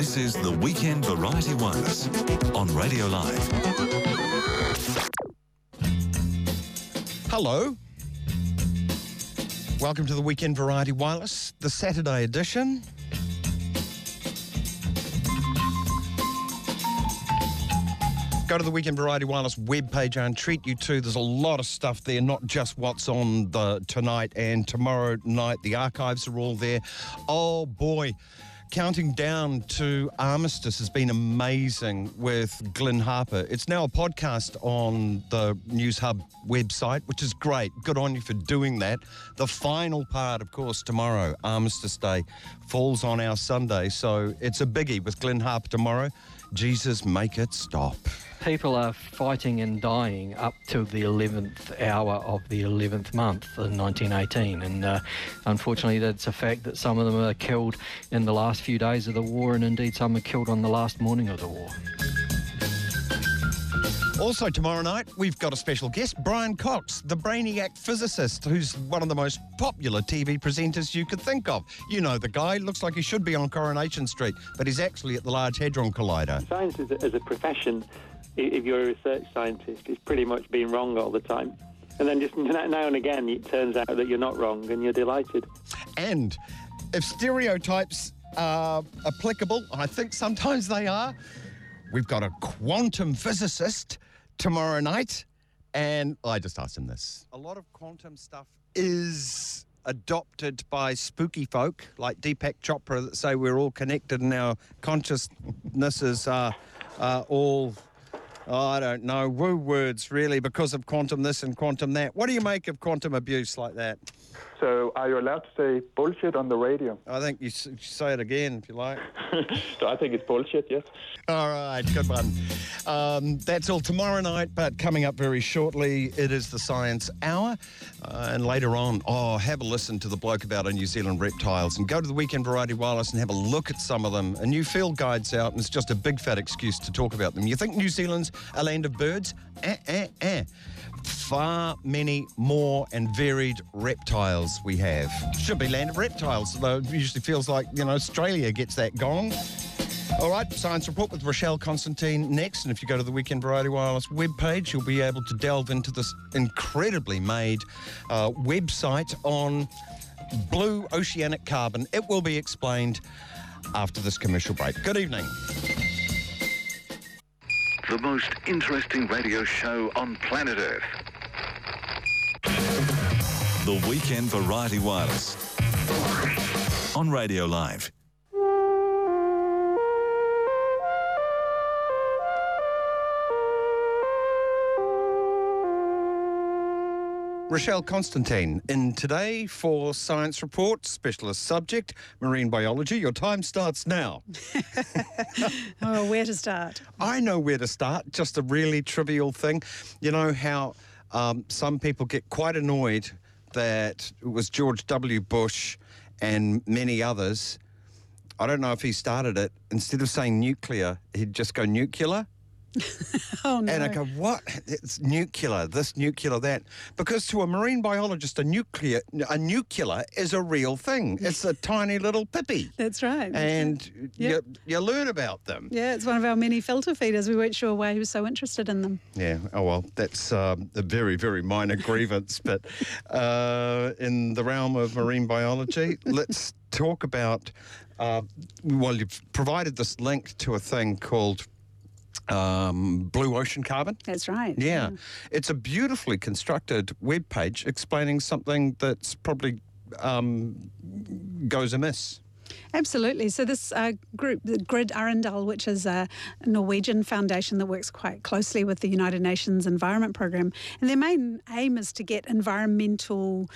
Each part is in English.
This is the Weekend Variety Wireless on Radio Live. Hello. Welcome to the Weekend Variety Wireless, the Saturday edition. Go to the Weekend Variety Wireless webpage and treat you to. There's a lot of stuff there, not just what's on the tonight and tomorrow night. The archives are all there. Oh boy counting down to Armistice has been amazing with Glenn Harper. It's now a podcast on the Newshub website, which is great. Good on you for doing that. The final part, of course, tomorrow, Armistice Day, falls on our Sunday. So it's a biggie with Glenn Harper tomorrow. Jesus, make it stop people are fighting and dying up to the 11th hour of the 11th month in 1918. And uh, unfortunately, that's a fact that some of them are killed in the last few days of the war, and indeed some are killed on the last morning of the war. Also, tomorrow night, we've got a special guest, Brian Cox, the brainiac physicist, who's one of the most popular TV presenters you could think of. You know the guy, looks like he should be on Coronation Street, but he's actually at the Large Hadron Collider. Science as a, as a profession if you're a research scientist, it's pretty much being wrong all the time. And then just now and again, it turns out that you're not wrong and you're delighted. And if stereotypes are applicable, I think sometimes they are, we've got a quantum physicist tomorrow night. And I just asked him this. A lot of quantum stuff is adopted by spooky folk like Deepak Chopra that say we're all connected and our consciousnesses are, are all Oh, I don't know. Woo words, really, because of quantum this and quantum that. What do you make of quantum abuse like that? So, are you allowed to say bullshit on the radio? I think you, say it again if you like. so I think it's bullshit, yes. All right, good one. Um, that's all tomorrow night, but coming up very shortly, it is the Science Hour. Uh, and later on, oh, have a listen to the bloke about our New Zealand reptiles and go to the Weekend Variety Wireless and have a look at some of them. A new field guide's out, and it's just a big fat excuse to talk about them. You think New Zealand's a land of birds? Eh, eh, eh far many more and varied reptiles we have. Should be land of reptiles, though it usually feels like, you know, Australia gets that gong. All right, Science Report with Rochelle Constantine next. And if you go to the Weekend Variety Wireless webpage, you'll be able to delve into this incredibly made uh, website on blue oceanic carbon. It will be explained after this commercial break. Good evening the most interesting radio show on planet Earth. The Weekend Variety Wireless on Radio Live. Rochelle Constantine in today for Science Report, specialist subject, marine biology. Your time starts now. oh, where to start? I know where to start. Just a really trivial thing. You know how um, some people get quite annoyed that was George W. Bush and many others. I don't know if he started it. Instead of saying nuclear, he'd just go nuclear. oh, no. And I go, what? It's nuclear, this nuclear, that. Because to a marine biologist, a nuclear, a nuclear is a real thing. It's a tiny little pippy. That's right. And yep. you, you learn about them. Yeah, it's one of our many filter feeders. We weren't sure why he was so interested in them. Yeah, oh well, that's um, a very, very minor grievance. But uh, in the realm of marine biology, let's talk about. Uh, well, you've provided this link to a thing called um, Blue Ocean Carbon. That's right. Yeah. yeah. It's a beautifully constructed web page explaining something that's probably um, goes amiss. Absolutely. So this uh, group, the GRID-Arendal, which is a Norwegian foundation that works quite closely with the United Nations Environment Programme, and their main aim is to get environmental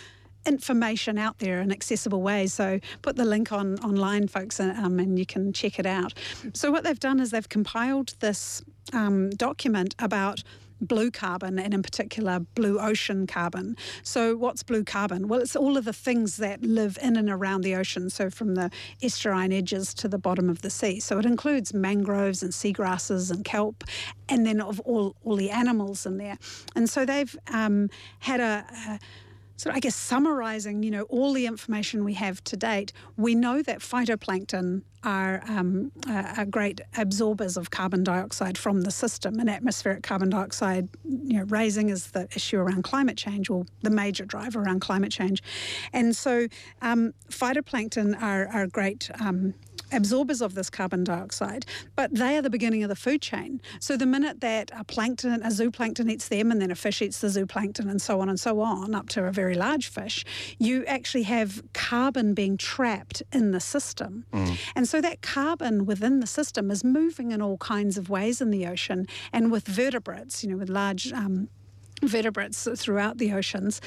information out there in accessible ways. So put the link on online, folks, um, and you can check it out. So what they've done is they've compiled this um, document about blue carbon and in particular blue ocean carbon. So what's blue carbon? Well, it's all of the things that live in and around the ocean, so from the estuarine edges to the bottom of the sea. So it includes mangroves and seagrasses and kelp and then of all, all the animals in there. And so they've um, had a, a so I guess summarizing, you know, all the information we have to date, we know that phytoplankton are, um, are great absorbers of carbon dioxide from the system, and atmospheric carbon dioxide, you know, raising is the issue around climate change, or the major driver around climate change, and so um, phytoplankton are, are great. Um, absorbers of this carbon dioxide, but they are the beginning of the food chain. So the minute that a plankton, a zooplankton eats them, and then a fish eats the zooplankton, and so on and so on, up to a very large fish, you actually have carbon being trapped in the system. Mm. And so that carbon within the system is moving in all kinds of ways in the ocean, and with vertebrates, you know, with large um, vertebrates throughout the oceans,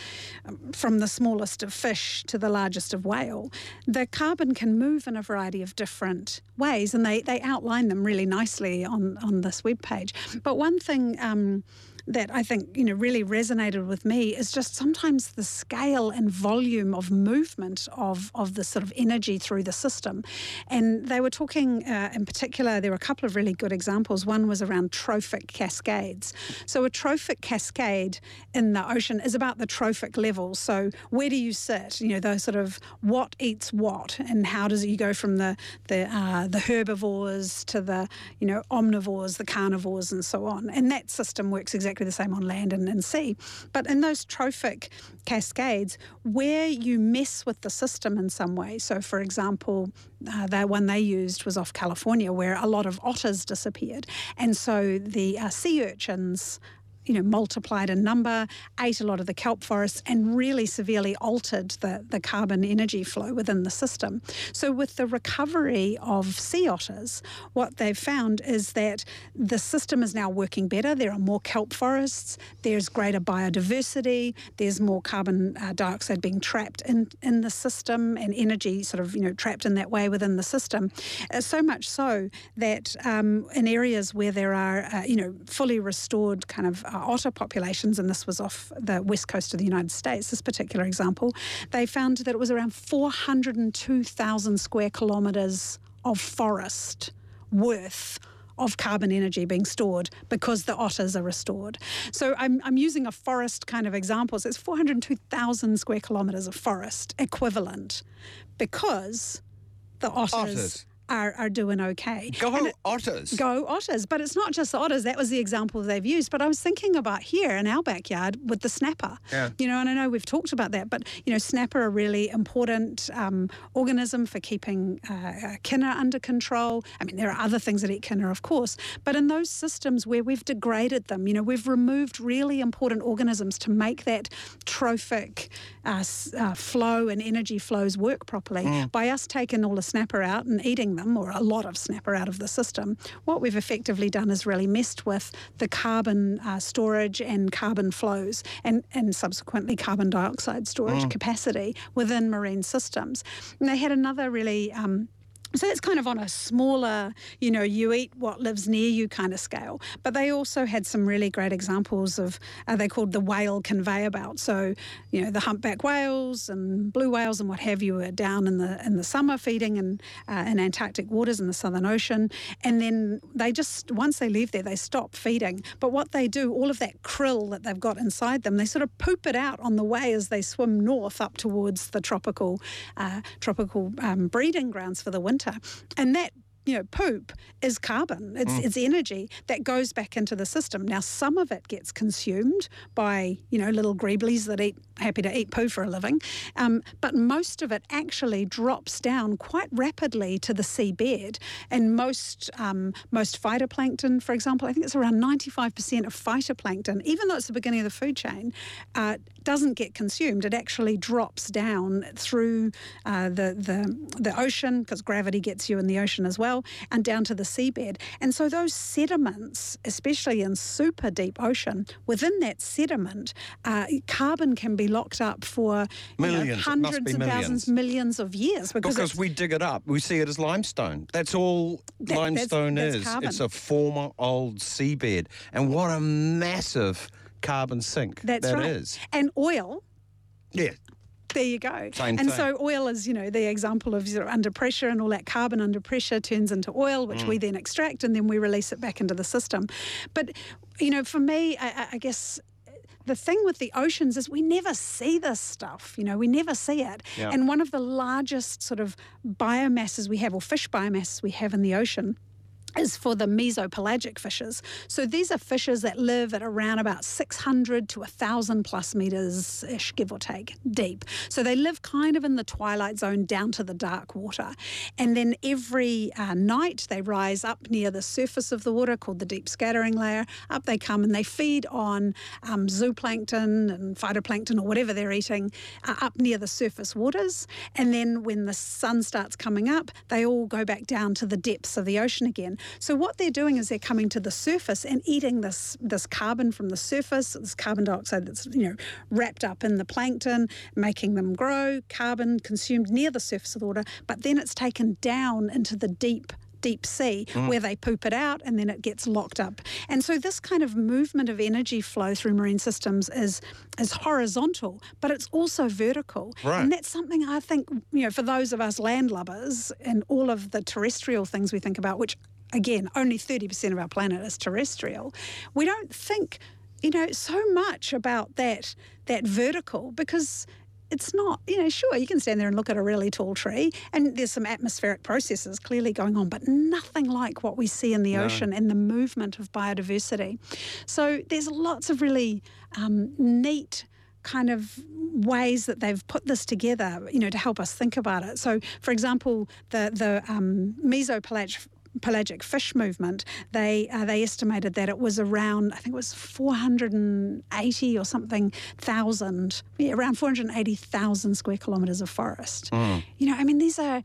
um, from the smallest of fish to the largest of whale, the carbon can move in a variety of different ways, and they, they outline them really nicely on, on this web page. But one thing um, that I think you know really resonated with me is just sometimes the scale and volume of movement of of the sort of energy through the system, and they were talking uh, in particular. There were a couple of really good examples. One was around trophic cascades. So a trophic cascade in the ocean is about the trophic level. So where do you sit? You know those sort of what eats what, and how does it, you go from the the uh, the herbivores to the you know omnivores, the carnivores, and so on. And that system works exactly exactly the same on land and, and sea. But in those trophic cascades, where you mess with the system in some way, so for example, uh, the one they used was off California, where a lot of otters disappeared. And so the uh, sea urchins you know, multiplied in number, ate a lot of the kelp forests, and really severely altered the, the carbon energy flow within the system. So, with the recovery of sea otters, what they've found is that the system is now working better. There are more kelp forests, there's greater biodiversity, there's more carbon uh, dioxide being trapped in, in the system and energy sort of, you know, trapped in that way within the system. Uh, so much so that um, in areas where there are, uh, you know, fully restored kind of otter populations, and this was off the west coast of the United States, this particular example, they found that it was around 402,000 square kilometres of forest worth of carbon energy being stored because the otters are restored. So I'm, I'm using a forest kind of example. So it's 402,000 square kilometres of forest equivalent because the otters, otters are, are doing okay. Go it, otters. Go otters. But it's not just otters. That was the example they've used. But I was thinking about here in our backyard with the snapper. Yeah. You know, and I know we've talked about that, but, you know, snapper are really important um, organism for keeping uh, kina under control. I mean, there are other things that eat kina, of course. But in those systems where we've degraded them, you know, we've removed really important organisms to make that trophic uh, uh, flow and energy flows work properly. Mm. By us taking all the snapper out and eating them, or a lot of snapper out of the system, what we've effectively done is really messed with the carbon uh, storage and carbon flows and, and subsequently carbon dioxide storage mm. capacity within marine systems. And they had another really um, so it's kind of on a smaller, you know, you eat what lives near you kind of scale. But they also had some really great examples of, uh, they called the whale conveyor belt. So, you know, the humpback whales and blue whales and what have you are down in the in the summer feeding in, uh, in Antarctic waters in the Southern Ocean. And then they just, once they leave there, they stop feeding. But what they do, all of that krill that they've got inside them, they sort of poop it out on the way as they swim north up towards the tropical, uh, tropical um, breeding grounds for the winter And that you know, poop is carbon. It's, mm. it's energy that goes back into the system. Now, some of it gets consumed by, you know, little greeblies that eat happy to eat poo for a living, um, but most of it actually drops down quite rapidly to the seabed. And most um, most phytoplankton, for example, I think it's around 95% of phytoplankton, even though it's the beginning of the food chain, uh, doesn't get consumed. It actually drops down through uh, the, the, the ocean because gravity gets you in the ocean as well and down to the seabed. And so those sediments, especially in super deep ocean, within that sediment, uh, carbon can be locked up for millions, know, hundreds of thousands, millions of years. Because, because we dig it up. We see it as limestone. That's all that, limestone that's, that's is. Carbon. It's a former old seabed. And what a massive carbon sink That's that right. is. And oil. Yeah. There you go. Same and thing. so oil is, you know, the example of sort of under pressure and all that carbon under pressure turns into oil, which Mm. we then extract and then we release it back into the system. But, you know, for me, I, I guess the thing with the oceans is we never see this stuff. You know, we never see it. Yeah. And one of the largest sort of biomasses we have, or fish biomasses we have in the ocean, is for the mesopelagic fishes. So these are fishes that live at around about 600 to 1,000 plus meters ish, give or take, deep. So they live kind of in the twilight zone down to the dark water. And then every uh, night they rise up near the surface of the water called the deep scattering layer. Up they come and they feed on um, zooplankton and phytoplankton or whatever they're eating uh, up near the surface waters. And then when the sun starts coming up, they all go back down to the depths of the ocean again. So what they're doing is they're coming to the surface and eating this this carbon from the surface, this carbon dioxide that's you know wrapped up in the plankton, making them grow. Carbon consumed near the surface of the water, but then it's taken down into the deep deep sea mm. where they poop it out and then it gets locked up. And so this kind of movement of energy flow through marine systems is is horizontal, but it's also vertical. Right. And that's something I think, you know, for those of us landlubbers and all of the terrestrial things we think about, which again, only 30% of our planet is terrestrial, we don't think, you know, so much about that that vertical because it's not, you know, sure, you can stand there and look at a really tall tree and there's some atmospheric processes clearly going on, but nothing like what we see in the ocean and the movement of biodiversity. So there's lots of really um, neat kind of ways that they've put this together, you know, to help us think about it. So, for example, the the um, mesopelagic pelagic fish movement, they uh, they estimated that it was around I think it was 480 or something thousand, yeah, around 480,000 square kilometres of forest. You know, I mean these are.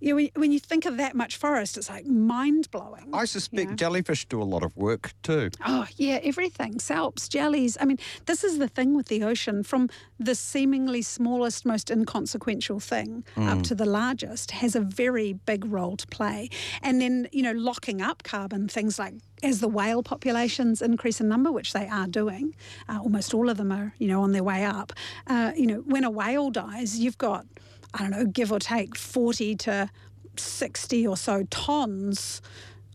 You know, when, when you think of that much forest, it's like mind blowing. I suspect jellyfish do a lot of work too. Oh, yeah, everything. Salps, jellies. I mean, this is the thing with the ocean from the seemingly smallest, most inconsequential thing up to the largest has a very big role to play. And then, you know, locking up carbon, things like as the whale populations increase in number, which they are doing, uh, almost all of them are, you know, on their way up. Uh, you know, when a whale dies, you've got, I don't know, give or take 40 to 60 or so tons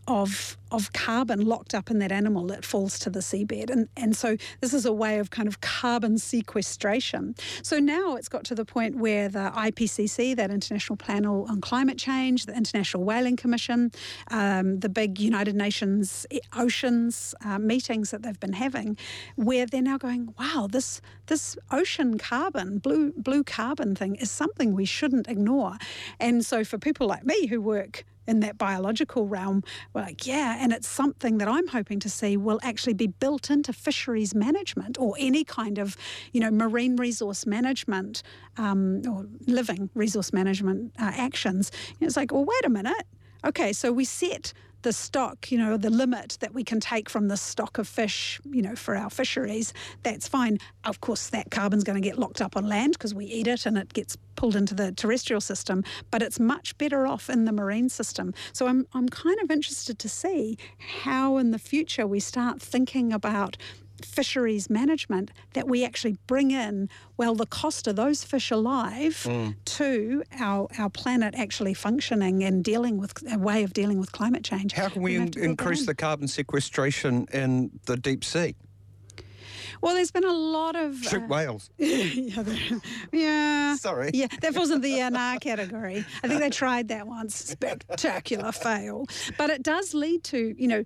of of carbon locked up in that animal that falls to the seabed. And and so this is a way of kind of carbon sequestration. So now it's got to the point where the IPCC, that International Panel on Climate Change, the International Whaling Commission, um, the big United Nations oceans uh, meetings that they've been having, where they're now going, wow, this this ocean carbon, blue blue carbon thing is something we shouldn't ignore. And so for people like me who work in that biological realm, we're like, yeah, and it's something that I'm hoping to see will actually be built into fisheries management or any kind of, you know, marine resource management um, or living resource management uh, actions. It's like, well, wait a minute. Okay, so we set the stock, you know, the limit that we can take from the stock of fish, you know, for our fisheries, that's fine. Of course, that carbon's going to get locked up on land because we eat it and it gets pulled into the terrestrial system, but it's much better off in the marine system. So I'm, I'm kind of interested to see how in the future we start thinking about fisheries management that we actually bring in well the cost of those fish alive mm. to our our planet actually functioning and dealing with a way of dealing with climate change. How can we We're in- have to build that increase the carbon sequestration in the deep sea? Well, there's been a lot of Shoot uh, whales. yeah, yeah. Sorry. Yeah, that wasn't the NR category. I think they tried that once. Spectacular fail. But it does lead to, you know,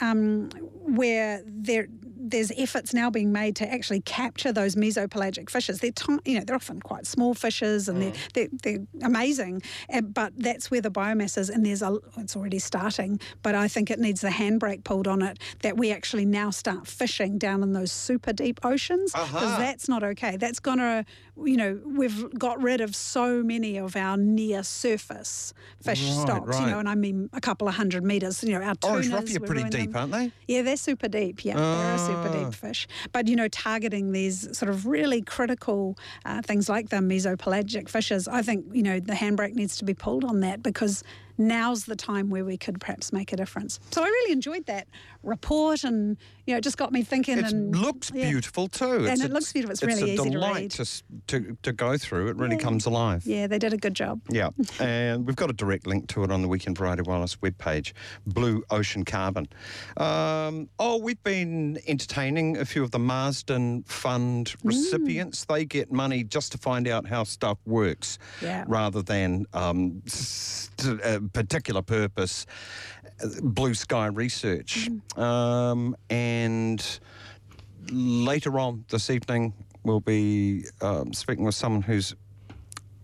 um, where there there's efforts now being made to actually capture those mesopelagic fishes. They're, ti- you know, they're often quite small fishes and they're, they're, they're amazing. uh, But that's where the biomass is, and there's a, it's already starting. But I think it needs the handbrake pulled on it that we actually now start fishing down in those super deep oceans because Aha. that's not okay. That's gonna, you know, we've got rid of so many of our near surface fish Right, stocks, you know, and I mean a couple of hundred metres. You know, our Orange tunas, roughy are pretty deep, them. aren't they? Yeah, they're super deep. Yeah, they're a super Ah. deep fish. But you know, targeting these sort of really critical uh, things like the mesopelagic fishes, I think you know the handbrake needs to be pulled on that because now's the time where we could perhaps make a difference. So I really enjoyed that report, and you know, it just got me thinking. It and looks yeah. beautiful too. And it looks beautiful. It's really a easy to delight read. to, s- to, to go through. It really Yeah. comes alive. Yeah, they did a good job. Yeah, and we've got a direct link to it on the Weekend Variety Wireless webpage, Blue Ocean Carbon. Um, oh, we've been entertaining a few of the Marsden Fund Mm. recipients. They get money just to find out how stuff works Yeah. rather than um, s- to a particular purpose, blue sky research. Mm. Um, and later on this evening, we'll be um, speaking with someone who's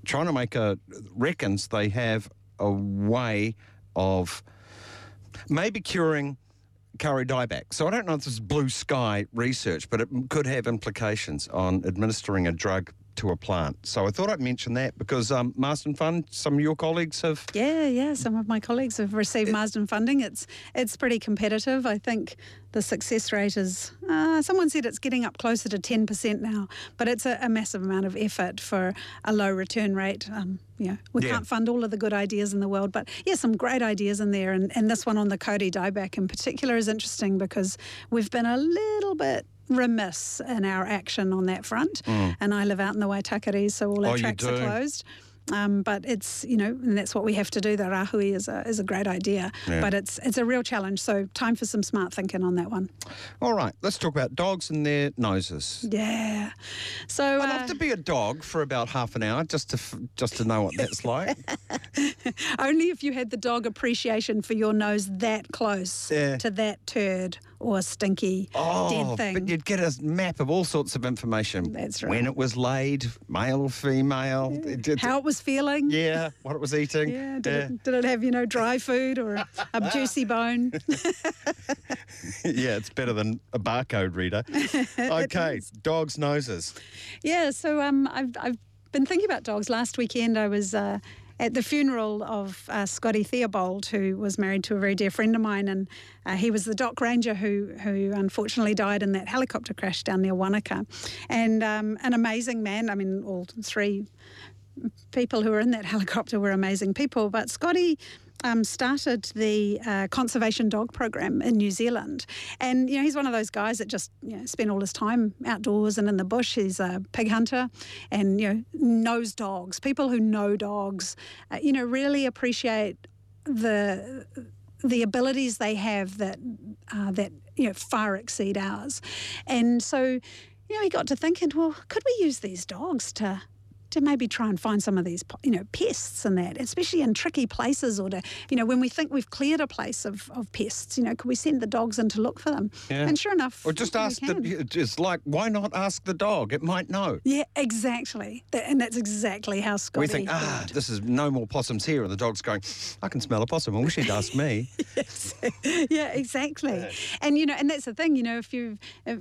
trying to make a reckons they have a way of maybe curing kauri dieback. So I don't know if this is blue sky research, but it could have implications on administering a drug to a plant. So I thought I'd mention that because um, Marsden Fund, some of your colleagues have. Yeah, yeah. Some of my colleagues have received Marsden funding. It's it's pretty competitive. I think the success rate is. Uh, someone said it's getting up closer to ten percent now, but it's a, a massive amount of effort for a low return rate. Um, you know, we Yeah. can't fund all of the good ideas in the world, but yeah, some great ideas in there. And, and this one on the kauri dieback in particular is interesting because we've been a little bit remiss in our action on that front. And I live out in the Waitakere, so all Mm. Oh, our tracks are closed. Um, but it's you know, and that's what we have to do. The rahui is a is a great idea, Yeah. but it's it's a real challenge. So time for some smart thinking on that one. All right, let's talk about dogs and their noses. Yeah. So I'd uh, love to be a dog for about half an hour just to f- just to know what that's like. only if you had the dog appreciation for your nose that close Yeah. to that turd or stinky Oh, dead thing. but you'd get a map of all sorts of information. That's right. When it was laid, male or female. did- How it was feeling. yeah, what it was eating. Yeah, did, It, did it have, you know, dry food or a, a juicy bone? yeah, it's better than a barcode reader. Okay, dogs' noses. Yeah, so um, I've, I've been thinking about dogs. Last weekend, I was uh, at the funeral of uh, Scotty Theobald, who was married to a very dear friend of mine, and uh, he was the DOC ranger who who unfortunately died in that helicopter crash down near Wanaka, and um, an amazing man. I mean, all three people who were in that helicopter were amazing people, but Scotty. Um, started the uh, conservation dog program in New Zealand, and you know he's one of those guys that just you know spend all his time outdoors and in the bush. He's a pig hunter, and you know knows dogs. People who know dogs, uh, you know, really appreciate the the abilities they have that uh, that you know far exceed ours, and so you know he got to thinking, well, could we use these dogs to to maybe try and find some of these, you know, pests and that, especially in tricky places, or to, you know, when we think we've cleared a place of, of pests, you know, could we send the dogs in to look for them? Yeah. And sure enough, Or just ask the. It's like, why not ask the dog? It might know. Yeah, exactly. That, and that's exactly how Scotty. we think, ah, thought. this is no more possums here. And the dog's going, I can smell a possum. I wish he'd asked me. yeah, exactly. And you know, and that's the thing. You know, if you,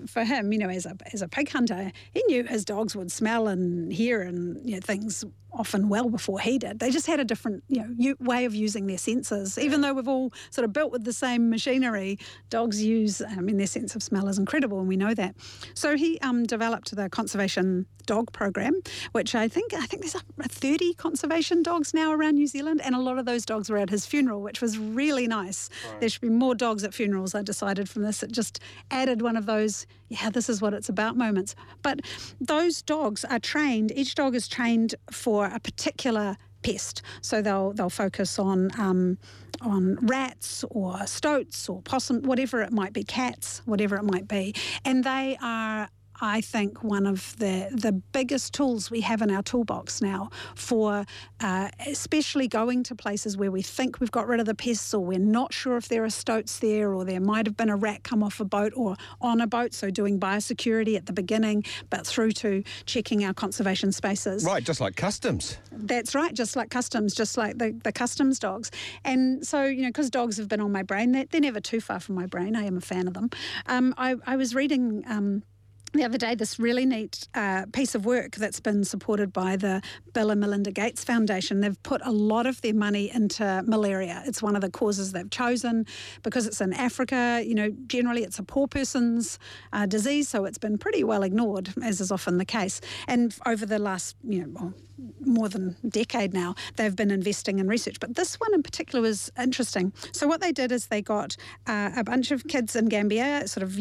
for him, you know, as a as a pig hunter, he knew his dogs would smell and hear and you know things often well before he did. They just had a different you know u- way of using their senses. Even though we've all sort of built with the same machinery, dogs use. I mean, their sense of smell is incredible, and we know that. So he um, developed the conservation dog program, which I think I think there's up 30 conservation dogs now around New Zealand, and a lot of those dogs were at his funeral, which was really nice. There should be more dogs at funerals. I decided from this. It just added one of those, yeah, this is what it's about moments. But those dogs are trained. Each dog is trained for a particular pest. So they'll they'll focus on um, on rats or stoats or possum, whatever it might be, cats, whatever it might be, and they are. I think one of the the biggest tools we have in our toolbox now for uh, especially going to places where we think we've got rid of the pests or we're not sure if there are stoats there or there might have been a rat come off a boat or on a boat. So doing biosecurity at the beginning, but through to checking our conservation spaces. right, just like customs. That's right, just like customs, just like the, the customs dogs. And so, you know, because dogs have been on my brain, they're, they're never too far from my brain. I am a fan of them. Um, I, I was reading. Um, the other day this really neat uh, piece of work that's been supported by the Bill and Melinda Gates Foundation. They've put a lot of their money into malaria. It's one of the causes they've chosen because it's in Africa. You know, generally it's a poor person's uh, disease, so it's been pretty well ignored, as is often the case. And over the last, you know, well, more than decade now, they've been investing in research. But this one in particular was interesting. So, what they did is they got uh, a bunch of kids in Gambia, sort of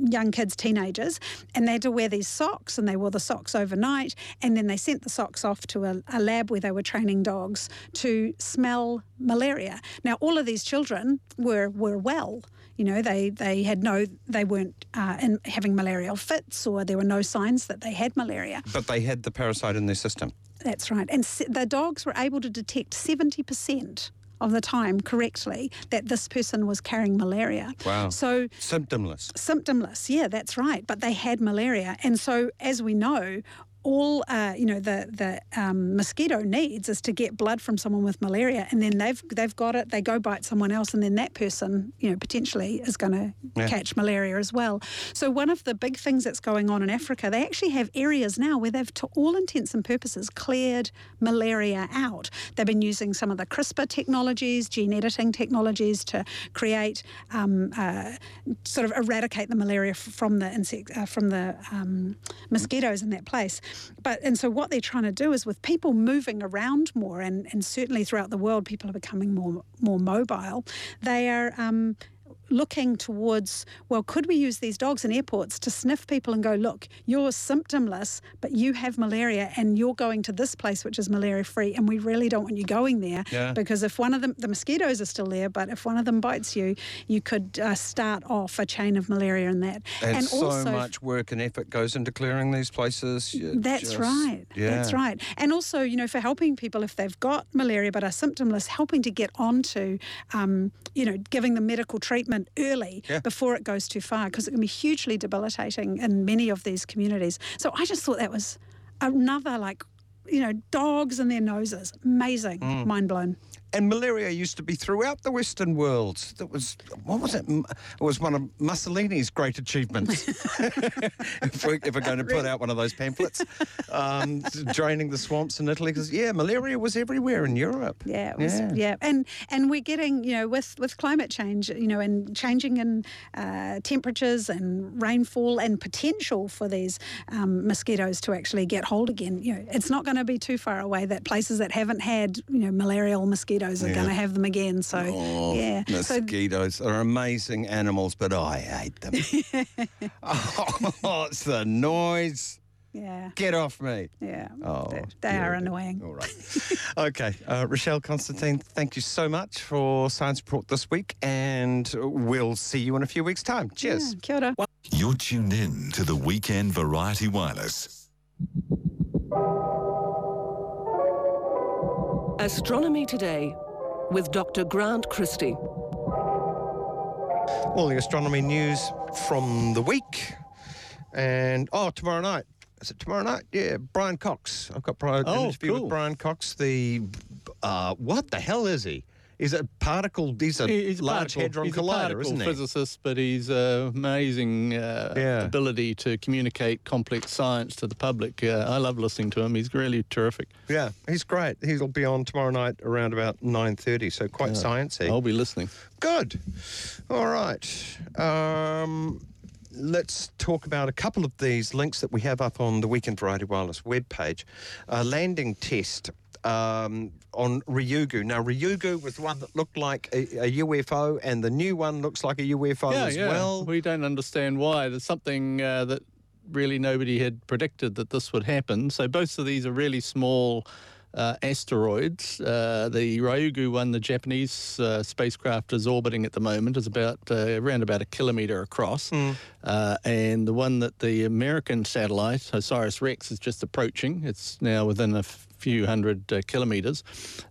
young kids, teenagers, and they had to wear these socks, and they wore the socks overnight. And then they sent the socks off to a, a lab where they were training dogs to smell malaria. Now, all of these children were, were well you know they they had no they weren't uh, in having malarial fits or there were no signs that they had malaria But they had the parasite in their system. that's right. And se- the dogs were able to detect 70% of the time correctly that this person was carrying malaria. Wow. So Symptomless. symptomless, yeah, that's right. But they had malaria. And so, as we know, all uh, you know the the um, mosquito needs is to get blood from someone with malaria, and then they've they've got it. They go bite someone else, and then that person, you know, potentially is going to Yeah. catch malaria as well. So one of the big things that's going on in Africa, they actually have areas now where they've, to all intents and purposes, cleared malaria out. They've been using some of the CRISPR technologies, gene editing technologies to create um, uh, sort of eradicate the malaria from the insect uh, from the um, mosquitoes in that place. But and so what they're trying to do is with people moving around more, and, and certainly throughout the world, people are becoming more more mobile. They are. Um, looking towards well could we use these dogs in airports to sniff people and go look you're symptomless but you have malaria and you're going to this place which is malaria free and we really don't want you going there Yeah. because if one of them the mosquitoes are still there but if one of them bites you you could uh, start off a chain of malaria in that And, so also much work and effort goes into clearing these places. You that's just- right. That's right. And also, you know, for helping people if they've got malaria but are symptomless, helping to get onto, um, you know, giving them medical treatment early Yeah. before it goes too far because it can be hugely debilitating in many of these communities. So I just thought that was another like, you know, dogs and their noses. Amazing. Mm. Mind blown. And malaria used to be throughout the Western world. That was what was it? It was one of Mussolini's great achievements. if, we, if we're going to put out one of those pamphlets, um, draining the swamps in Italy, because yeah, malaria was everywhere in Europe. Yeah, it was, Yeah. yeah, and and we're getting you know with with climate change, you know, and changing in uh, temperatures and rainfall and potential for these um, mosquitoes to actually get hold again. You know, it's not going to be too far away that places that haven't had you know malarial mosquitoes are Yeah. going to have them again. So Oh, yeah, so mosquitoes are amazing animals, but I hate them. oh, it's the noise. yeah, Get off me. yeah, Oh, they, they are annoying. All right. okay. Uh, Rochelle Constantine, thank you so much for Science Report this week, and we'll see you in a few weeks' time. Cheers. Yeah, kia ora. You're tuned in to the Weekend Variety Wireless. Astronomy Today with Dr. Grant Christie. All the astronomy news from the week. And, oh, tomorrow night. Is it tomorrow night? Yeah, Brian Cox. I've got Brian, an Oh, interview cool. with Brian Cox. The, uh, what the hell is he? He's a particle, he's a He- He's a large particle, hadron he's a collider, particle isn't he? physicist, but he's uh, amazing uh, Yeah. ability to communicate complex science to the public. Uh, I love listening to him. He's really terrific. Yeah, he's great. He'll be on tomorrow night around about 9.30, so quite sciencey. I'll be listening. Good. All right. Um, let's talk about a couple of these links that we have up on the Weekend Variety Wireless webpage. A landing test um, on Ryugu. Now, Ryugu was one that looked like a, a UFO, and the new one looks like a UFO yeah, as yeah. well. We don't understand why. There's something uh, that really nobody had predicted that this would happen. So both of these are really small uh, asteroids. Uh, the Ryugu one, the Japanese uh, spacecraft is orbiting at the moment, is about uh, around about a kilometre across, uh, and the one that the American satellite OSIRIS REx is just approaching. It's now within a few hundred uh, kilometres,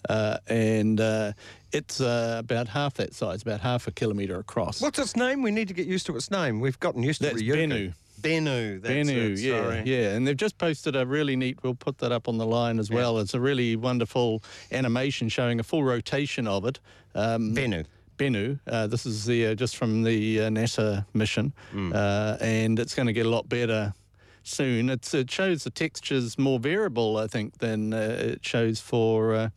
uh, and uh, it's uh, about half that size, about half a kilometre across. What's its name? We need to get used to its name. We've gotten used to That's Ryugu. Bennu. Bennu. That's Bennu, yeah, sorry. yeah, and they've just posted a really neat. We'll put that up on the line as well. It's a really wonderful animation showing a full rotation of it. Um, Bennu. Bennu. Uh, this is the uh, just from the uh, NASA mission, Hmm. uh, and it's going to get a lot better soon. It's, it shows the textures more variable, I think, than uh, it shows for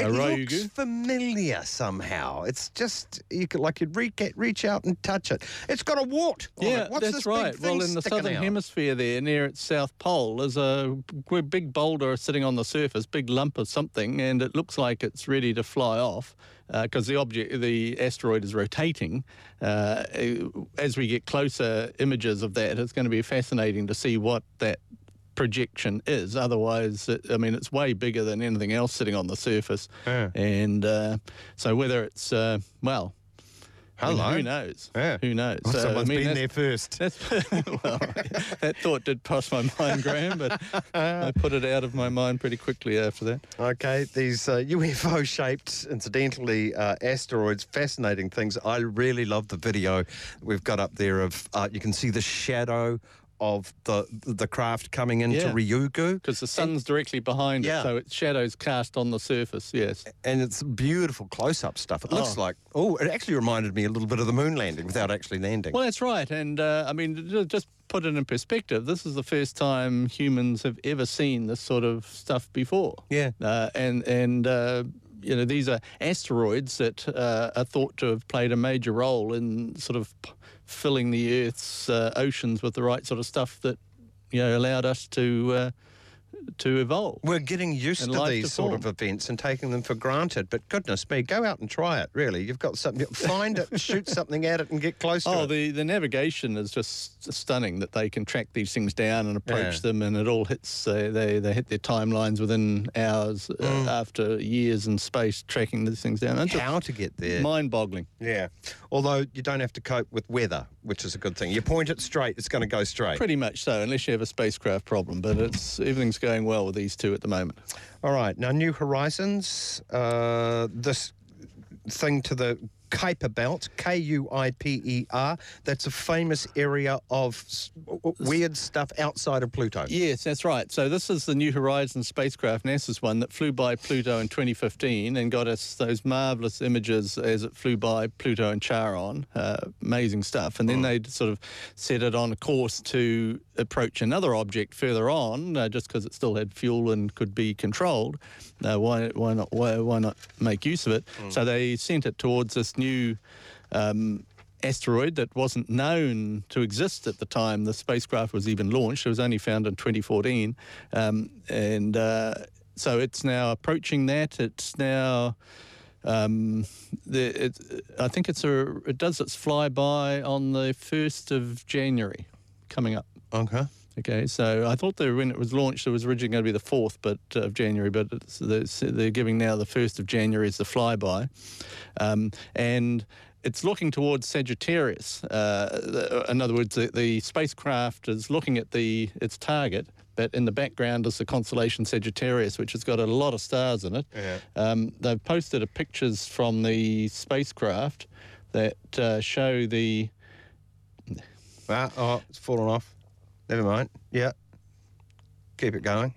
uh, uh, It Ryugu. looks familiar somehow. It's just you could like you'd reach, reach out and touch it. It's got a wart. on Yeah, it. What's that's this right. Big thing Well, in the southern out? hemisphere, there near its south pole, there's a big boulder sitting on the surface, big lump of something, and it looks like it's ready to fly off because the object, the asteroid, is rotating. Uh, as we get closer images of that, it's going to be fascinating to see what that projection is. Otherwise, it, I mean, it's way bigger than anything else sitting on the surface, Yeah. and uh, so whether it's uh, well. I mean, Hello. who knows? Yeah. Who knows? Well, So, I mean, been there first. well, that thought did pass my mind, Graham, but I put it out of my mind pretty quickly after that. Okay, these uh, UFO shaped, incidentally, uh, asteroids, fascinating things. I really love the video we've got up there of, uh, you can see the shadow of the the craft coming into Yeah. Ryugu. Because the sun's directly behind Yeah. it, so its shadows cast on the surface. Yes. And it's beautiful close up stuff. It looks Oh. like, oh, it actually reminded me a little bit of the moon landing without actually landing. Well, that's right, and uh, I mean, just put it in perspective. This is the first time humans have ever seen this sort of stuff before. Yeah. Uh, and and. Uh, you know, these are asteroids that uh, are thought to have played a major role in sort of filling the Earth's uh, oceans with the right sort of stuff that, you know, allowed us to uh, to evolve. We're getting used to these to sort of events and taking them for granted. But goodness me, go out and try it. Really, you've got something. Find it, shoot something at it, and get close to Oh, it. the, the navigation is just stunning that they can track these things down and approach Yeah. them, and it all hits. Uh, they they hit their timelines within hours uh, Mm. after years in space tracking these things down. It's How to get there? mind-boggling. Yeah. Although you don't have to cope with weather, which is a good thing. You point it straight, it's going to go straight. Pretty much so, unless you have a spacecraft problem. But it's everything's going well with these two at the moment. All right. Now, New Horizons, uh, this thing to the Kuiper Belt, K U I P E R, that's a famous area of s- w- w- weird stuff outside of Pluto. Yes, that's right. So this is the New Horizons spacecraft, NASA's one that flew by Pluto in 2015 and got us those marvelous images as it flew by Pluto and Charon. Uh, amazing stuff. And then they sort of set it on a course to approach another object further on, uh, just because it still had fuel and could be controlled. Uh, why, why not? Why, why not make use of it? So they sent it towards this new. Um, asteroid that wasn't known to exist at the time the spacecraft was even launched. It was only found in 2014. Um, and uh, so it's now approaching that. It's now. Um, the, it, I think it's a. It does its flyby on the first of January, coming up. Okay. Okay, so I thought that when it was launched, it was originally going to be the fourth, but uh, of January. But it's, they're, they're giving now the first of January as the flyby, um, and it's looking towards Sagittarius. Uh, in other words, the, the spacecraft is looking at the its target, but in the background is the constellation Sagittarius, which has got a lot of stars in it. Yeah. Um, they've posted a pictures from the spacecraft that uh, show the Ah, oh, it's fallen off. Never mind. Yeah. Keep it going.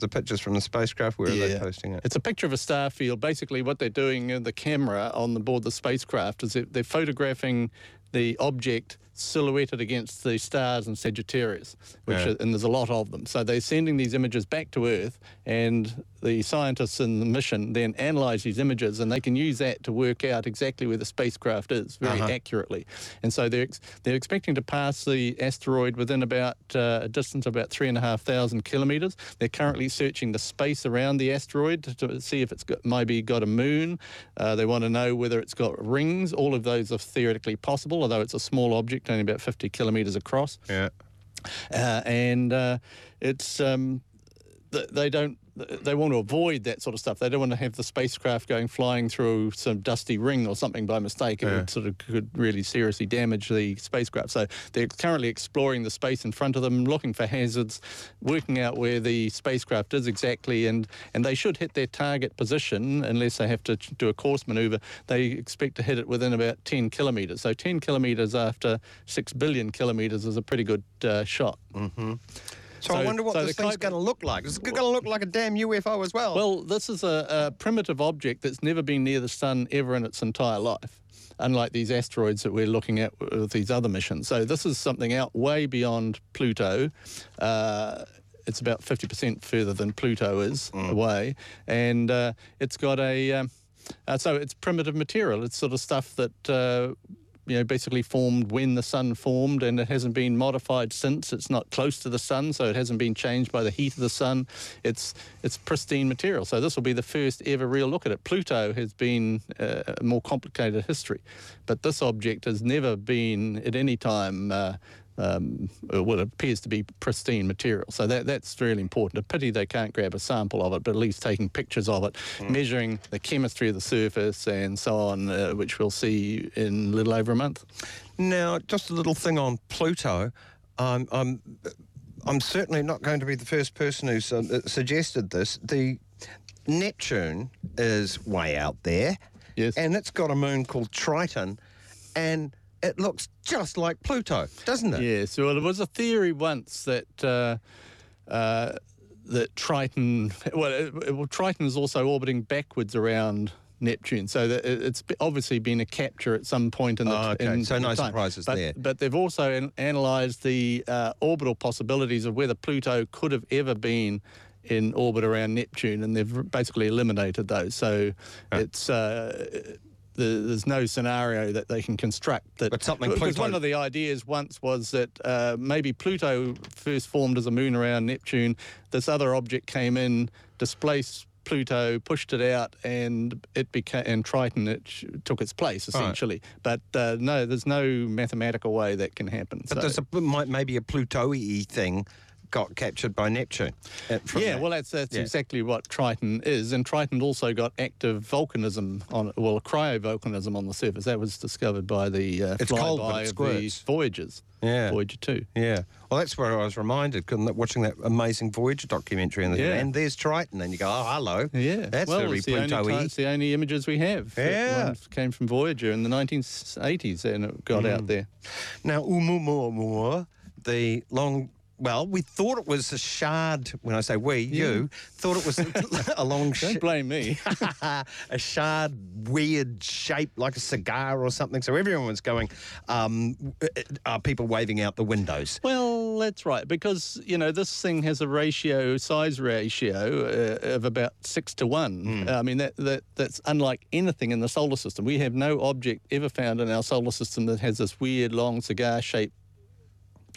The pictures from the spacecraft, where are they posting it? It's a picture of a star field. Basically, what they're doing in the camera on the board the spacecraft is they're photographing the object silhouetted against the stars in Sagittarius, which Yeah. are, and there's a lot of them. So they're sending these images back to Earth, and the scientists in the mission then analyze these images, and they can use that to work out exactly where the spacecraft is very Uh-huh. accurately. And so they're ex- they're expecting to pass the asteroid within about uh, a distance of about three and a half thousand kilometres. They're currently searching the space around the asteroid to, to see if it's got maybe got a moon. Uh, they want to know whether it's got rings. All of those are theoretically possible, although it's a small object, only about 50 kilometres across. Yeah. Uh, and uh, it's um, th- they don't they want to avoid that sort of stuff. They don't want to have the spacecraft going flying through some dusty ring or something by mistake. It Yeah. would sort of could really seriously damage the spacecraft. So they're currently exploring the space in front of them, looking for hazards, working out where the spacecraft is exactly, and and they should hit their target position unless they have to do a course maneuver. They expect to hit it within about 10 kilometres. So 10 kilometres after 6 billion kilometres is a pretty good uh, shot. So, I wonder what so this thing's going to look like. It's going to look like a damn UFO as well. Well, this is a, a primitive object that's never been near the sun ever in its entire life, unlike these asteroids that we're looking at with these other missions. So this is something out way beyond Pluto. Uh, it's about 50% further than Pluto is away, and uh, it's got a. Um, uh, so it's primitive material. It's sort of stuff that uh, you know basically formed when the sun formed, and it hasn't been modified since. It's not close to the sun, so it hasn't been changed by the heat of the sun. It's it's pristine material. So this will be the first ever real look at it. Pluto has been uh, a more complicated history, but this object has never been at any time. Uh, um, it appears to be pristine material. So that that's really important. A pity they can't grab a sample of it, but at least taking pictures of it, measuring the chemistry of the surface and so on, uh, which we'll see in a little over a month. Now, just a little thing on Pluto. Um, I'm, I'm certainly not going to be the first person who's uh, suggested this. The Neptune is way out there. Yes. And it's got a moon called Triton, and it looks just like Pluto, doesn't it? Yes, well, there was a theory once that uh, uh, that Triton, well, it, well, Triton is also orbiting backwards around Neptune, so that it- it's obviously been a capture at some point in the Oh, okay. in So no surprises but, there. But they've also an- analysed the uh, orbital possibilities of whether Pluto could have ever been in orbit around Neptune, and they've basically eliminated those. So it's. Uh, the- there's no scenario that they can construct that. But something because Pluto- one of the ideas once was that uh, maybe Pluto first formed as a moon around Neptune. This other object came in, displaced Pluto, pushed it out, and it became and Triton it sh- took its place essentially. But uh, no, there's no mathematical way that can happen. But So- there's a might- maybe a Pluto-y thing got captured by Neptune. uh, yeah, that. well, that's that's Yeah. exactly what Triton is, and Triton also got active volcanism on, well, cryovolcanism on the surface. That was discovered by the uh, It's cold, but it of the squirts. Voyagers. Yeah. Voyager two. Yeah. Well, that's where I was reminded couldn't watching that amazing Voyager documentary, and, the, Yeah. and there's Triton, and you go, oh, hello. Yeah, That's well, very the, only Pluto-y. it's the only images we have. Yeah. one came from Voyager in the 1980s, and it got Mm. out there. Now, Oumuamua, the long. Well, we thought it was a shard. When I say we, you thought it was a long, sh- Don't blame me. a shard, weird shape like a cigar or something. So everyone was going, um, are people waving out the windows? Well, that's right, because you know this thing has a ratio, size ratio uh, of about six to one. Hmm. I mean that, that that's unlike anything in the solar system. We have no object ever found in our solar system that has this weird long cigar shape.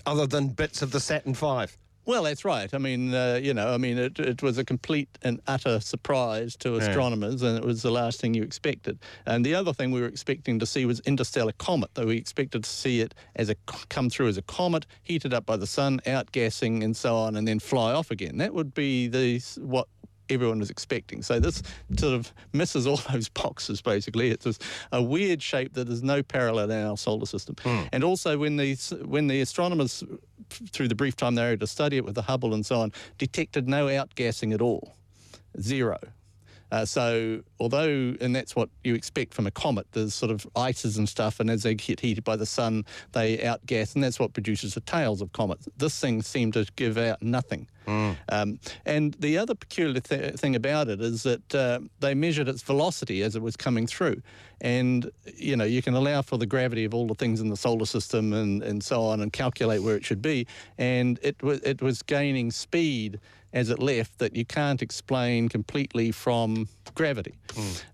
Other than bits of the Saturn V. Well, that's right. I mean, uh, you know, I mean, it, it was a complete and utter surprise to astronomers, and it was the last thing you expected. And the other thing we were expecting to see was interstellar comet, though we expected to see it as a come through as a comet, heated up by the sun, outgassing, and so on, and then fly off again. That would be the what everyone was expecting. So this sort of misses all those boxes. Basically, it's a weird shape that there's no parallel in our solar system. Hmm. And also, when the when the astronomers, through the brief time they were able to study it with the Hubble and so on, detected no outgassing at all, zero. Uh, so, although, and that's what you expect from a comet, there's sort of ices and stuff, and as they get heated by the sun, they outgas, and that's what produces the tails of comets. This thing seemed to give out nothing. Um, and the other peculiar th- thing about it is that uh, they measured its velocity as it was coming through. And, you know, you can allow for the gravity of all the things in the solar system and, and so on and calculate where it should be. And it, was it was gaining speed as it left that you can't explain completely from gravity.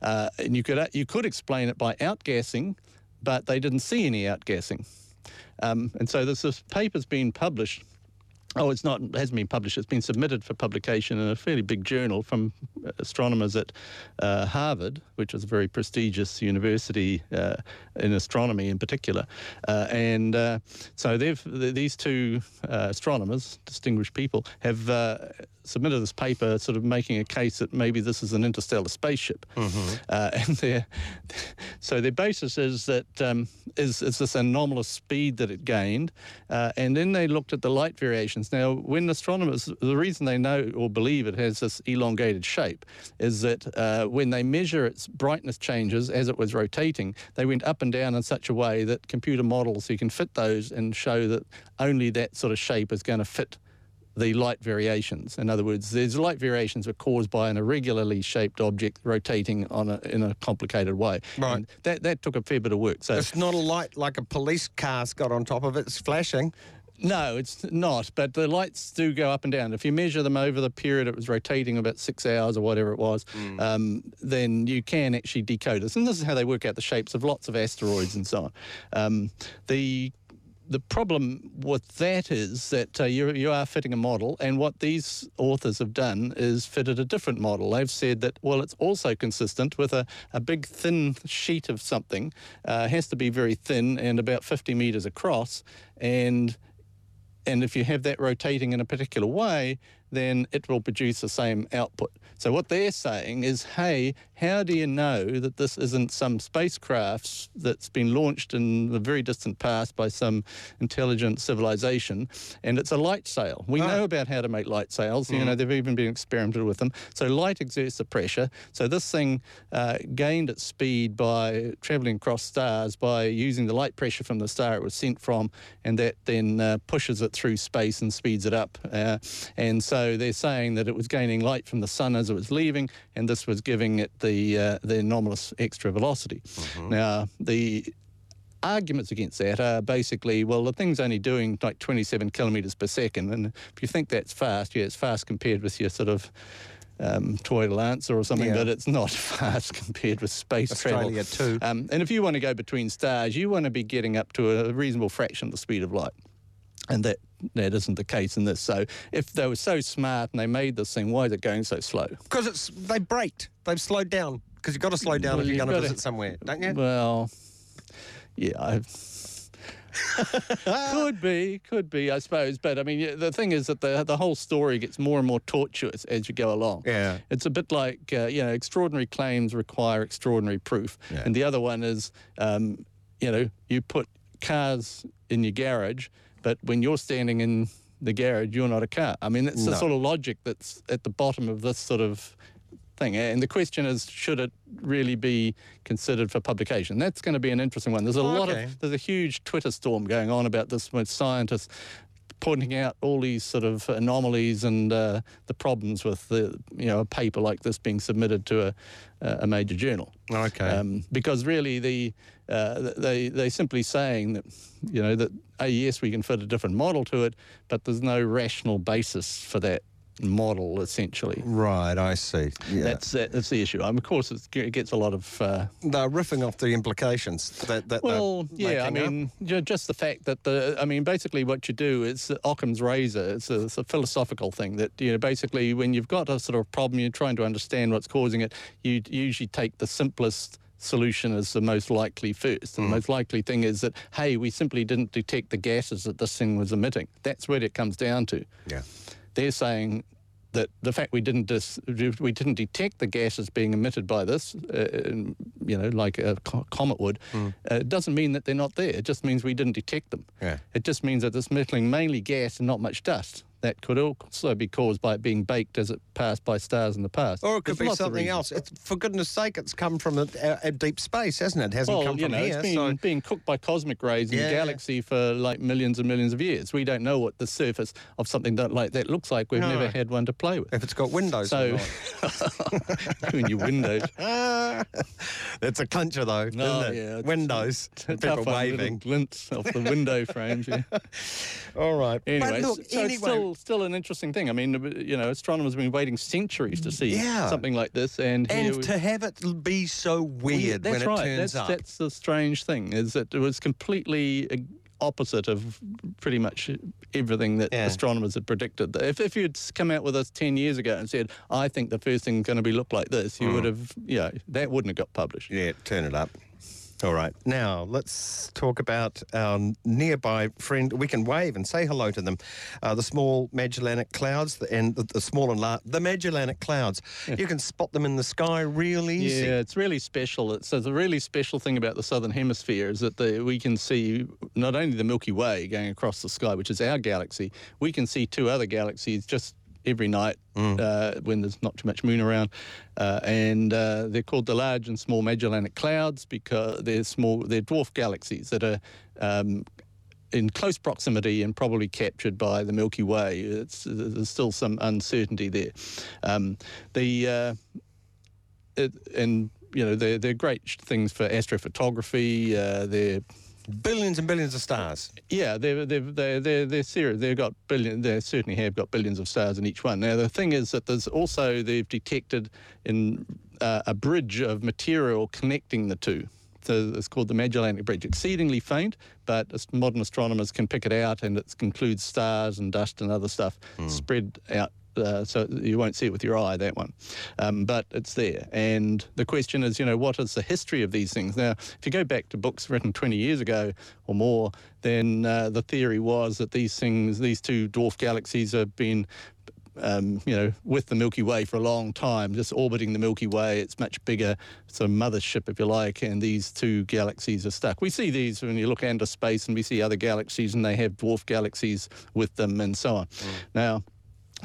Uh, and you could, you could explain it by outgassing, but they didn't see any outgassing. Um, and so this, this paper's been published. Oh, it's not. It hasn't been published. It's been submitted for publication in a fairly big journal from astronomers at uh, Harvard, which is a very prestigious university uh, in astronomy, in particular. Uh, and uh, so they've th- these two uh, astronomers, distinguished people, have uh, submitted this paper, sort of making a case that maybe this is an interstellar spaceship. Uh, and their so their basis is that um, is, is this anomalous speed that it gained, uh, and then they looked at the light variations. Now, when astronomers, the reason they know or believe it has this elongated shape is that uh, when they measure its brightness changes as it was rotating, they went up and down in such a way that computer models you can fit those and show that only that sort of shape is going to fit the light variations. In other words, these light variations are caused by an irregularly shaped object rotating on a, in a complicated way. Right. And that that took a fair bit of work. So It's not a light like a police car's got on top of it. It's flashing. no, it's not. But the lights do go up and down. If you measure them over the period it was rotating, about six hours or whatever it was, um, then you can actually decode this. And this is how they work out the shapes of lots of asteroids and so on. Um, the the problem with that is that uh, you, you are fitting a model, and what these authors have done is fitted a different model. They've said that, well, it's also consistent with a, a big thin sheet of something, uh, has to be very thin and about 50 metres across, and and if you have that rotating in a particular way, then it will produce the same output. So what they're saying is, hey, how do you know that this isn't some spacecraft that's been launched in the very distant past by some intelligent civilization, and it's a light sail? We know about how to make light sails. You know, they've even been experimented with them. So light exerts the pressure. So this thing uh, gained its speed by traveling across stars by using the light pressure from the star it was sent from, and that then uh, pushes it through space and speeds it up. Uh, and so they're saying that it was gaining light from the sun as it was leaving, and this was giving it the uh, the anomalous extra velocity. Now the arguments against that are basically, well, the thing's only doing like 27 kilometres per second, and if you think that's fast, yeah, it's fast compared with your sort of um, Toyota Lancer or something, Yeah. but it's not fast compared with space Australia travel. too. Um, and if you want to go between stars, you want to be getting up to a reasonable fraction of the speed of light. And that, that isn't the case in this. So if they were so smart and they made this thing, why is it going so slow? Because it's they braked. They've slowed down. Because you've got to slow down Well, if you're going to visit somewhere, don't you? Well, yeah, I, could be, could be, I suppose. But I mean, the thing is that the the whole story gets more and more tortuous as you go along. Yeah. it's a bit like uh, you know, extraordinary claims require extraordinary proof, Yeah. and the other one is, um, you know, you put cars in your garage, but when you're standing in the garage, you're not a car. I mean, it's the sort of logic that's at the bottom of this sort of thing. And the question is, should it really be considered for publication? That's going to be an interesting one. There's a lot Okay. of there's a huge Twitter storm going on about this with scientists pointing out all these sort of anomalies and uh, the problems with the you know a paper like this being submitted to a a major journal. Okay. Um, because really the uh, they they simply saying that you know that uh, yes we can fit a different model to it, but there's no rational basis for that model essentially. right, I see. Yeah. That's that, that's the issue. Um, of course, it gets a lot of. Uh, They're riffing off the implications that, that well, yeah. I making up. mean, just the fact that the. I mean, basically, what you do is Occam's razor. It's a, it's a philosophical thing that you know. Basically, when you've got a sort of problem, you're trying to understand what's causing it. You usually take the simplest solution as the most likely first. Hmm. And the most likely thing is that hey, we simply didn't detect the gases that this thing was emitting. That's what it comes down to. Yeah. They're saying that the fact we didn't dis, we didn't detect the gases being emitted by this, uh, you know, like a co- comet would, uh, it doesn't mean that they're not there. It just means we didn't detect them. Yeah. It just means that it's emitting mainly gas and not much dust. That could also be caused by it being baked as it passed by stars in the past. Or it could There's be something else. It's, for goodness sake, it's come from a, a, a deep space, hasn't it? It hasn't Well, come you from know, here. it's been so being cooked by cosmic rays in Yeah. the galaxy for like millions and millions of years. We don't know what the surface of something that like that looks like. We've No. never had one to play with. if it's got windows So, not. you your windows. That's a clincher, though, No, isn't oh, it? yeah, windows. Tough People one, little waving. glints off the window frames. Yeah. All right. Anyway, but look, so anyway, it's still still an interesting thing. I mean, you know, astronomers have been waiting centuries to see Yeah. something like this, and and we- to have it be so weird that's when it right. turns that's, up. That's the strange thing is that it was completely uh, opposite of pretty much everything that Yeah. astronomers had predicted. If, if you'd come out with us 10 years ago and said, I think the first thing's going to be look like this, you would have, yeah, that wouldn't have got published. Yeah, turn it up. All right. Now, let's talk about our nearby friend. We can wave and say hello to them. Uh, the small Magellanic Clouds and the, the small and large, the Magellanic Clouds. You can spot them in the sky real easy. Yeah, it's really special. It's, it's a really special thing about the southern hemisphere is that the, we can see not only the Milky Way going across the sky, which is our galaxy, we can see two other galaxies just every night uh, when there's not too much moon around, uh, and uh, they're called the large and small Magellanic Clouds because they're small, they're dwarf galaxies that are. Um, in close proximity and probably captured by the Milky Way. It's, there's still some uncertainty there. Um, the uh, it, and you know they're they're great things for astrophotography. Uh, they're billions and billions of stars. Yeah, they're they're they're they're, they're serious. They've got billion. They certainly have got billions of stars in each one. Now the thing is that there's also they've detected in uh, a bridge of material connecting the two. So it's called the Magellanic Bridge. Exceedingly faint, but modern astronomers can pick it out, and it includes stars and dust and other stuff spread out uh, so you won't see it with your eye, that one. Um, but it's there. And the question is, you know, what is the history of these things? Now, if you go back to books written 20 years ago or more, then uh, the theory was that these things, these two dwarf galaxies, have been um, you know, with the Milky Way for a long time, just orbiting the Milky Way. It's much bigger. It's a mothership, if you like, and these two galaxies are stuck. We see these when you look into space and we see other galaxies and they have dwarf galaxies with them and so on. Now,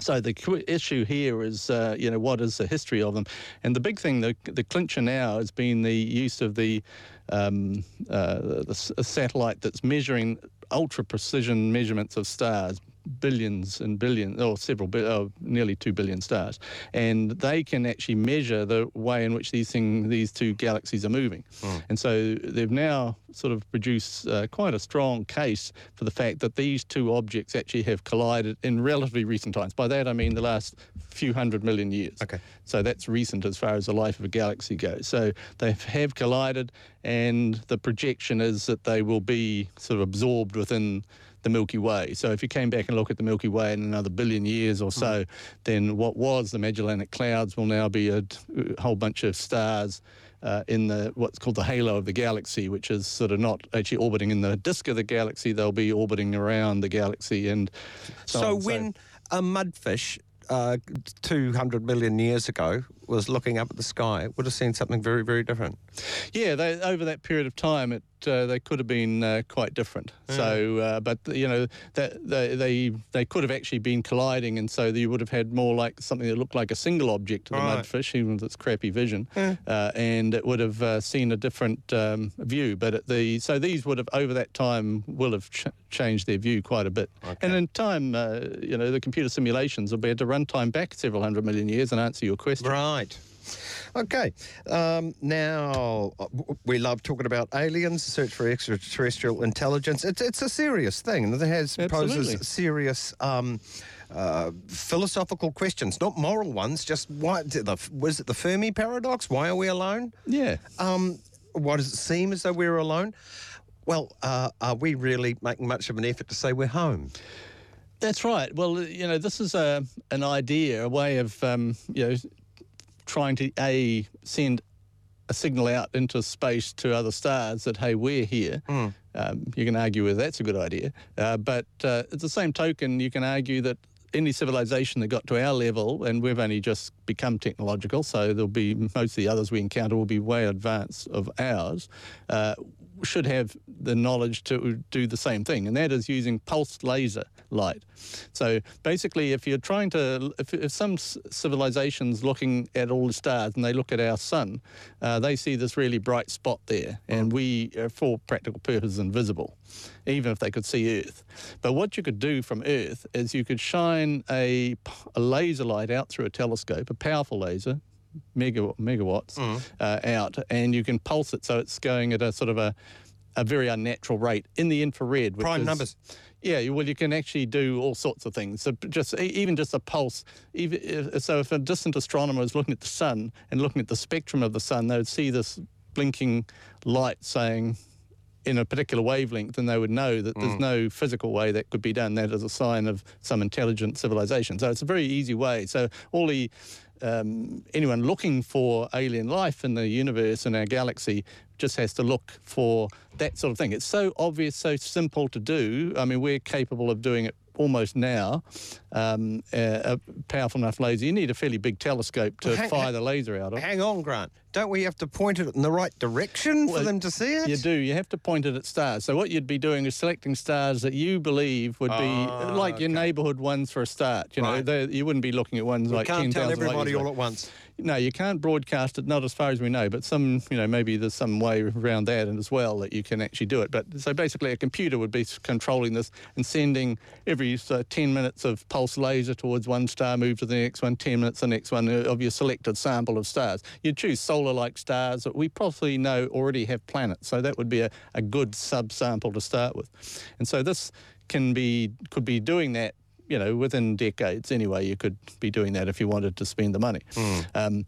so the issue here is, uh, you know, what is the history of them? And the big thing, the, the clincher now has been the use of the, um, uh, the satellite that's measuring ultra precision measurements of stars, billions and billions, or several, bi- oh, nearly two billion stars, and they can actually measure the way in which these thing, these two galaxies are moving. And so they've now sort of produced uh, quite a strong case for the fact that these two objects actually have collided in relatively recent times. By that I mean the last few hundred million years. Okay. So that's recent as far as the life of a galaxy goes. So they have collided, and the projection is that they will be sort of absorbed within the Milky Way. So if you came back and look at the Milky Way in another billion years or so, then what was the Magellanic Clouds will now be a, whole bunch of stars. Uh, in the what's called the halo of the galaxy, which is sort of not actually orbiting in the disk of the galaxy, they'll be orbiting around the galaxy, and so, So, when a mudfish uh, 200 million years ago was looking up at the sky, would have seen something very, very different. Yeah, they, over that period of time, it uh, they could have been uh, quite different. So, uh, but you know, that they, they they could have actually been colliding, and so you would have had more like something that looked like a single object to the Right. mudfish, even with its crappy vision, uh, and it would have uh, seen a different um, view. But at the so these would have over that time will have ch- changed their view quite a bit. And in time, uh, you know, the computer simulations will be able to run time back several hundred million years and answer your question. Right. Okay. Um, now, uh, we love talking about aliens, search for extraterrestrial intelligence. It's, it's a serious thing and it has Absolutely. poses serious um, uh, philosophical questions, not moral ones. Just why the, was it the Fermi paradox? Why are we alone? Yeah. Um, why does it seem as though we're alone? Well, uh, are we really making much of an effort to say we're home? That's right. Well, you know, this is a an idea, a way of um, you know trying to a send a signal out into space to other stars that hey, we're here. Um, you can argue whether that's a good idea, uh, but uh, at the same token, you can argue that any civilization that got to our level, and we've only just become technological, so there'll be most of the others we encounter will be way advanced of ours. Uh, should have the knowledge to do the same thing, and that is using pulsed laser light. So basically, if you're trying to, if, if some civilizations looking at all the stars and they look at our sun, uh, they see this really bright spot there, and we are for practical purposes invisible, even if they could see Earth. But what you could do from Earth is you could shine a laser light out through a telescope, a powerful laser, mega, megawatts uh, out, and you can pulse it so it's going at a sort of a, a very unnatural rate in the infrared. Which Prime is- numbers. Yeah, well, you can actually do all sorts of things. So just even just a pulse. Even if, so, if a distant astronomer is looking at the sun and looking at the spectrum of the sun, they would see this blinking light saying in a particular wavelength, and they would know that there's no physical way that could be done. That is a sign of some intelligent civilization. So it's a very easy way. So all the um, anyone looking for alien life in the universe in our galaxy just has to look for that sort of thing. It's so obvious, so simple to do. I mean, we're capable of doing it almost now. Um, a, a powerful enough laser. You need a fairly big telescope to Well, hang- fire the laser out of. Hang on, Grant. Don't we have to point it in the right direction for Well, them to see it? You do. You have to point it at stars. So what you'd be doing is selecting stars that you believe would be Ah, like your neighbourhood ones for a start. You know, Right. you wouldn't be looking at ones We like can't tell everybody all at once. No, you can't broadcast it, not as far as we know, but some, you know, maybe there's some way around that and as well that you can actually do it. But so basically, a computer would be controlling this and sending every so 10 minutes of pulse laser towards one star, move to the next one, 10 minutes, the next one uh, of your selected sample of stars. You'd choose solar like stars that we probably know already have planets, so that would be a, a good subsample to start with. And so this can be could be doing that you know, within decades anyway, you could be doing that if you wanted to spend the money. Um,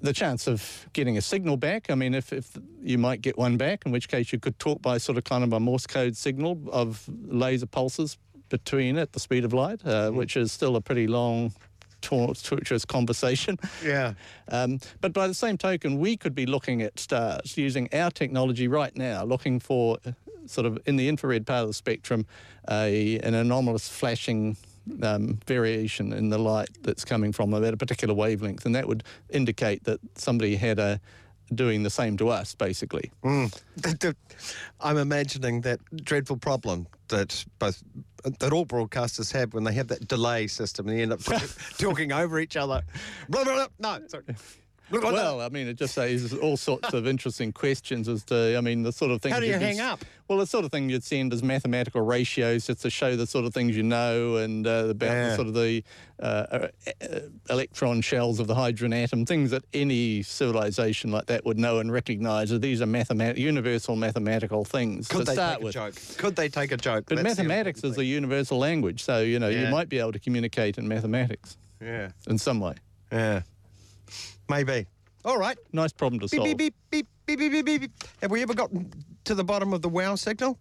the chance of getting a signal back, I mean, if, if you might get one back, in which case you could talk by sort of kind of a Morse code signal of laser pulses between at the speed of light, uh, which is still a pretty long, tor- torturous conversation. Yeah. Um, but by the same token, we could be looking at stars using our technology right now, looking for uh, sort of in the infrared part of the spectrum, a, an anomalous flashing um, variation in the light that's coming from them at a particular wavelength, and that would indicate that somebody had a doing the same to us, basically. I'm imagining that dreadful problem that both that all broadcasters have when they have that delay system and they end up talking, talking over each other. Blah, blah, blah. No, sorry. Well, I mean, it just raises all sorts of interesting questions as to, I mean, the sort of things. How do you hang up? Well, the sort of thing you'd send as mathematical ratios just to show the sort of things you know and uh, about Yeah. the sort of the uh, uh, uh, electron shells of the hydrogen atom, things that any civilization like that would know and recognise that these are mathemat- universal mathematical things Could they start take with. a joke? Could they take a joke? But That's the mathematics is a universal language, so you know Yeah. you might be able to communicate in mathematics. Yeah. in some way. Yeah. Maybe. All right. Nice problem to Beep, solve. beep, beep, beep, beep, beep, beep, beep, beep. Have we ever gotten to the bottom of the wow signal?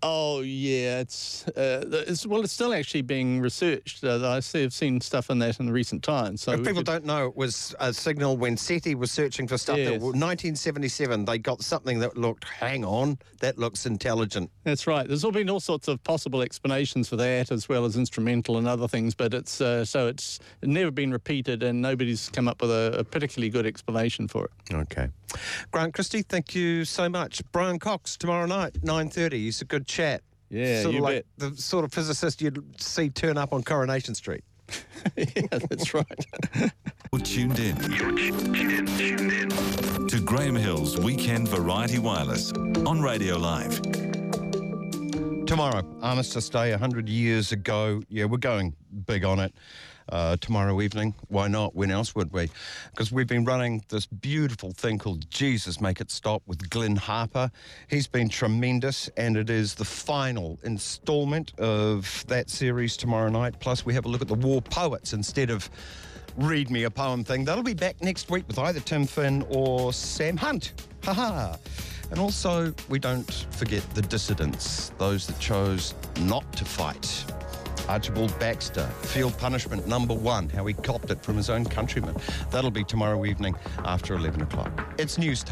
Oh yeah, it's, uh, it's well, it's still actually being researched. Uh, I see, I've seen stuff on that in recent times. So if people could- don't know, it was a signal when SETI was searching for stuff. That, Yes. 1977, they got something that looked, hang on, that looks intelligent. That's right. There's all been all sorts of possible explanations for that, as well as instrumental and other things. But it's uh, so it's never been repeated, and nobody's come up with a, a particularly good explanation for it. Okay. Grant Christie, thank you so much. Brian Cox, tomorrow night, 9.30. He's a good chat. Yeah, sort you of like bet. the sort of physicist you'd see turn up on Coronation Street. yeah, that's right. You're tuned in Tuned in. to Graeme Hill's Weekend Variety Wireless on Radio Live. Tomorrow, Armistice Day, 100 years ago. Yeah, we're going big on it. Uh, tomorrow evening, why not? When else would we? Because we've been running this beautiful thing called Jesus Make It Stop with Glenn Harper. He's been tremendous, and it is the final installment of that series tomorrow night. Plus, we have a look at the war poets instead of read me a poem thing. That'll be back next week with either Tim Finn or Sam Hunt. Ha ha. And also, we don't forget the dissidents, those that chose not to fight. Archibald Baxter, field punishment number one, how he copped it from his own countrymen. That'll be tomorrow evening after 11 o'clock. It's news time.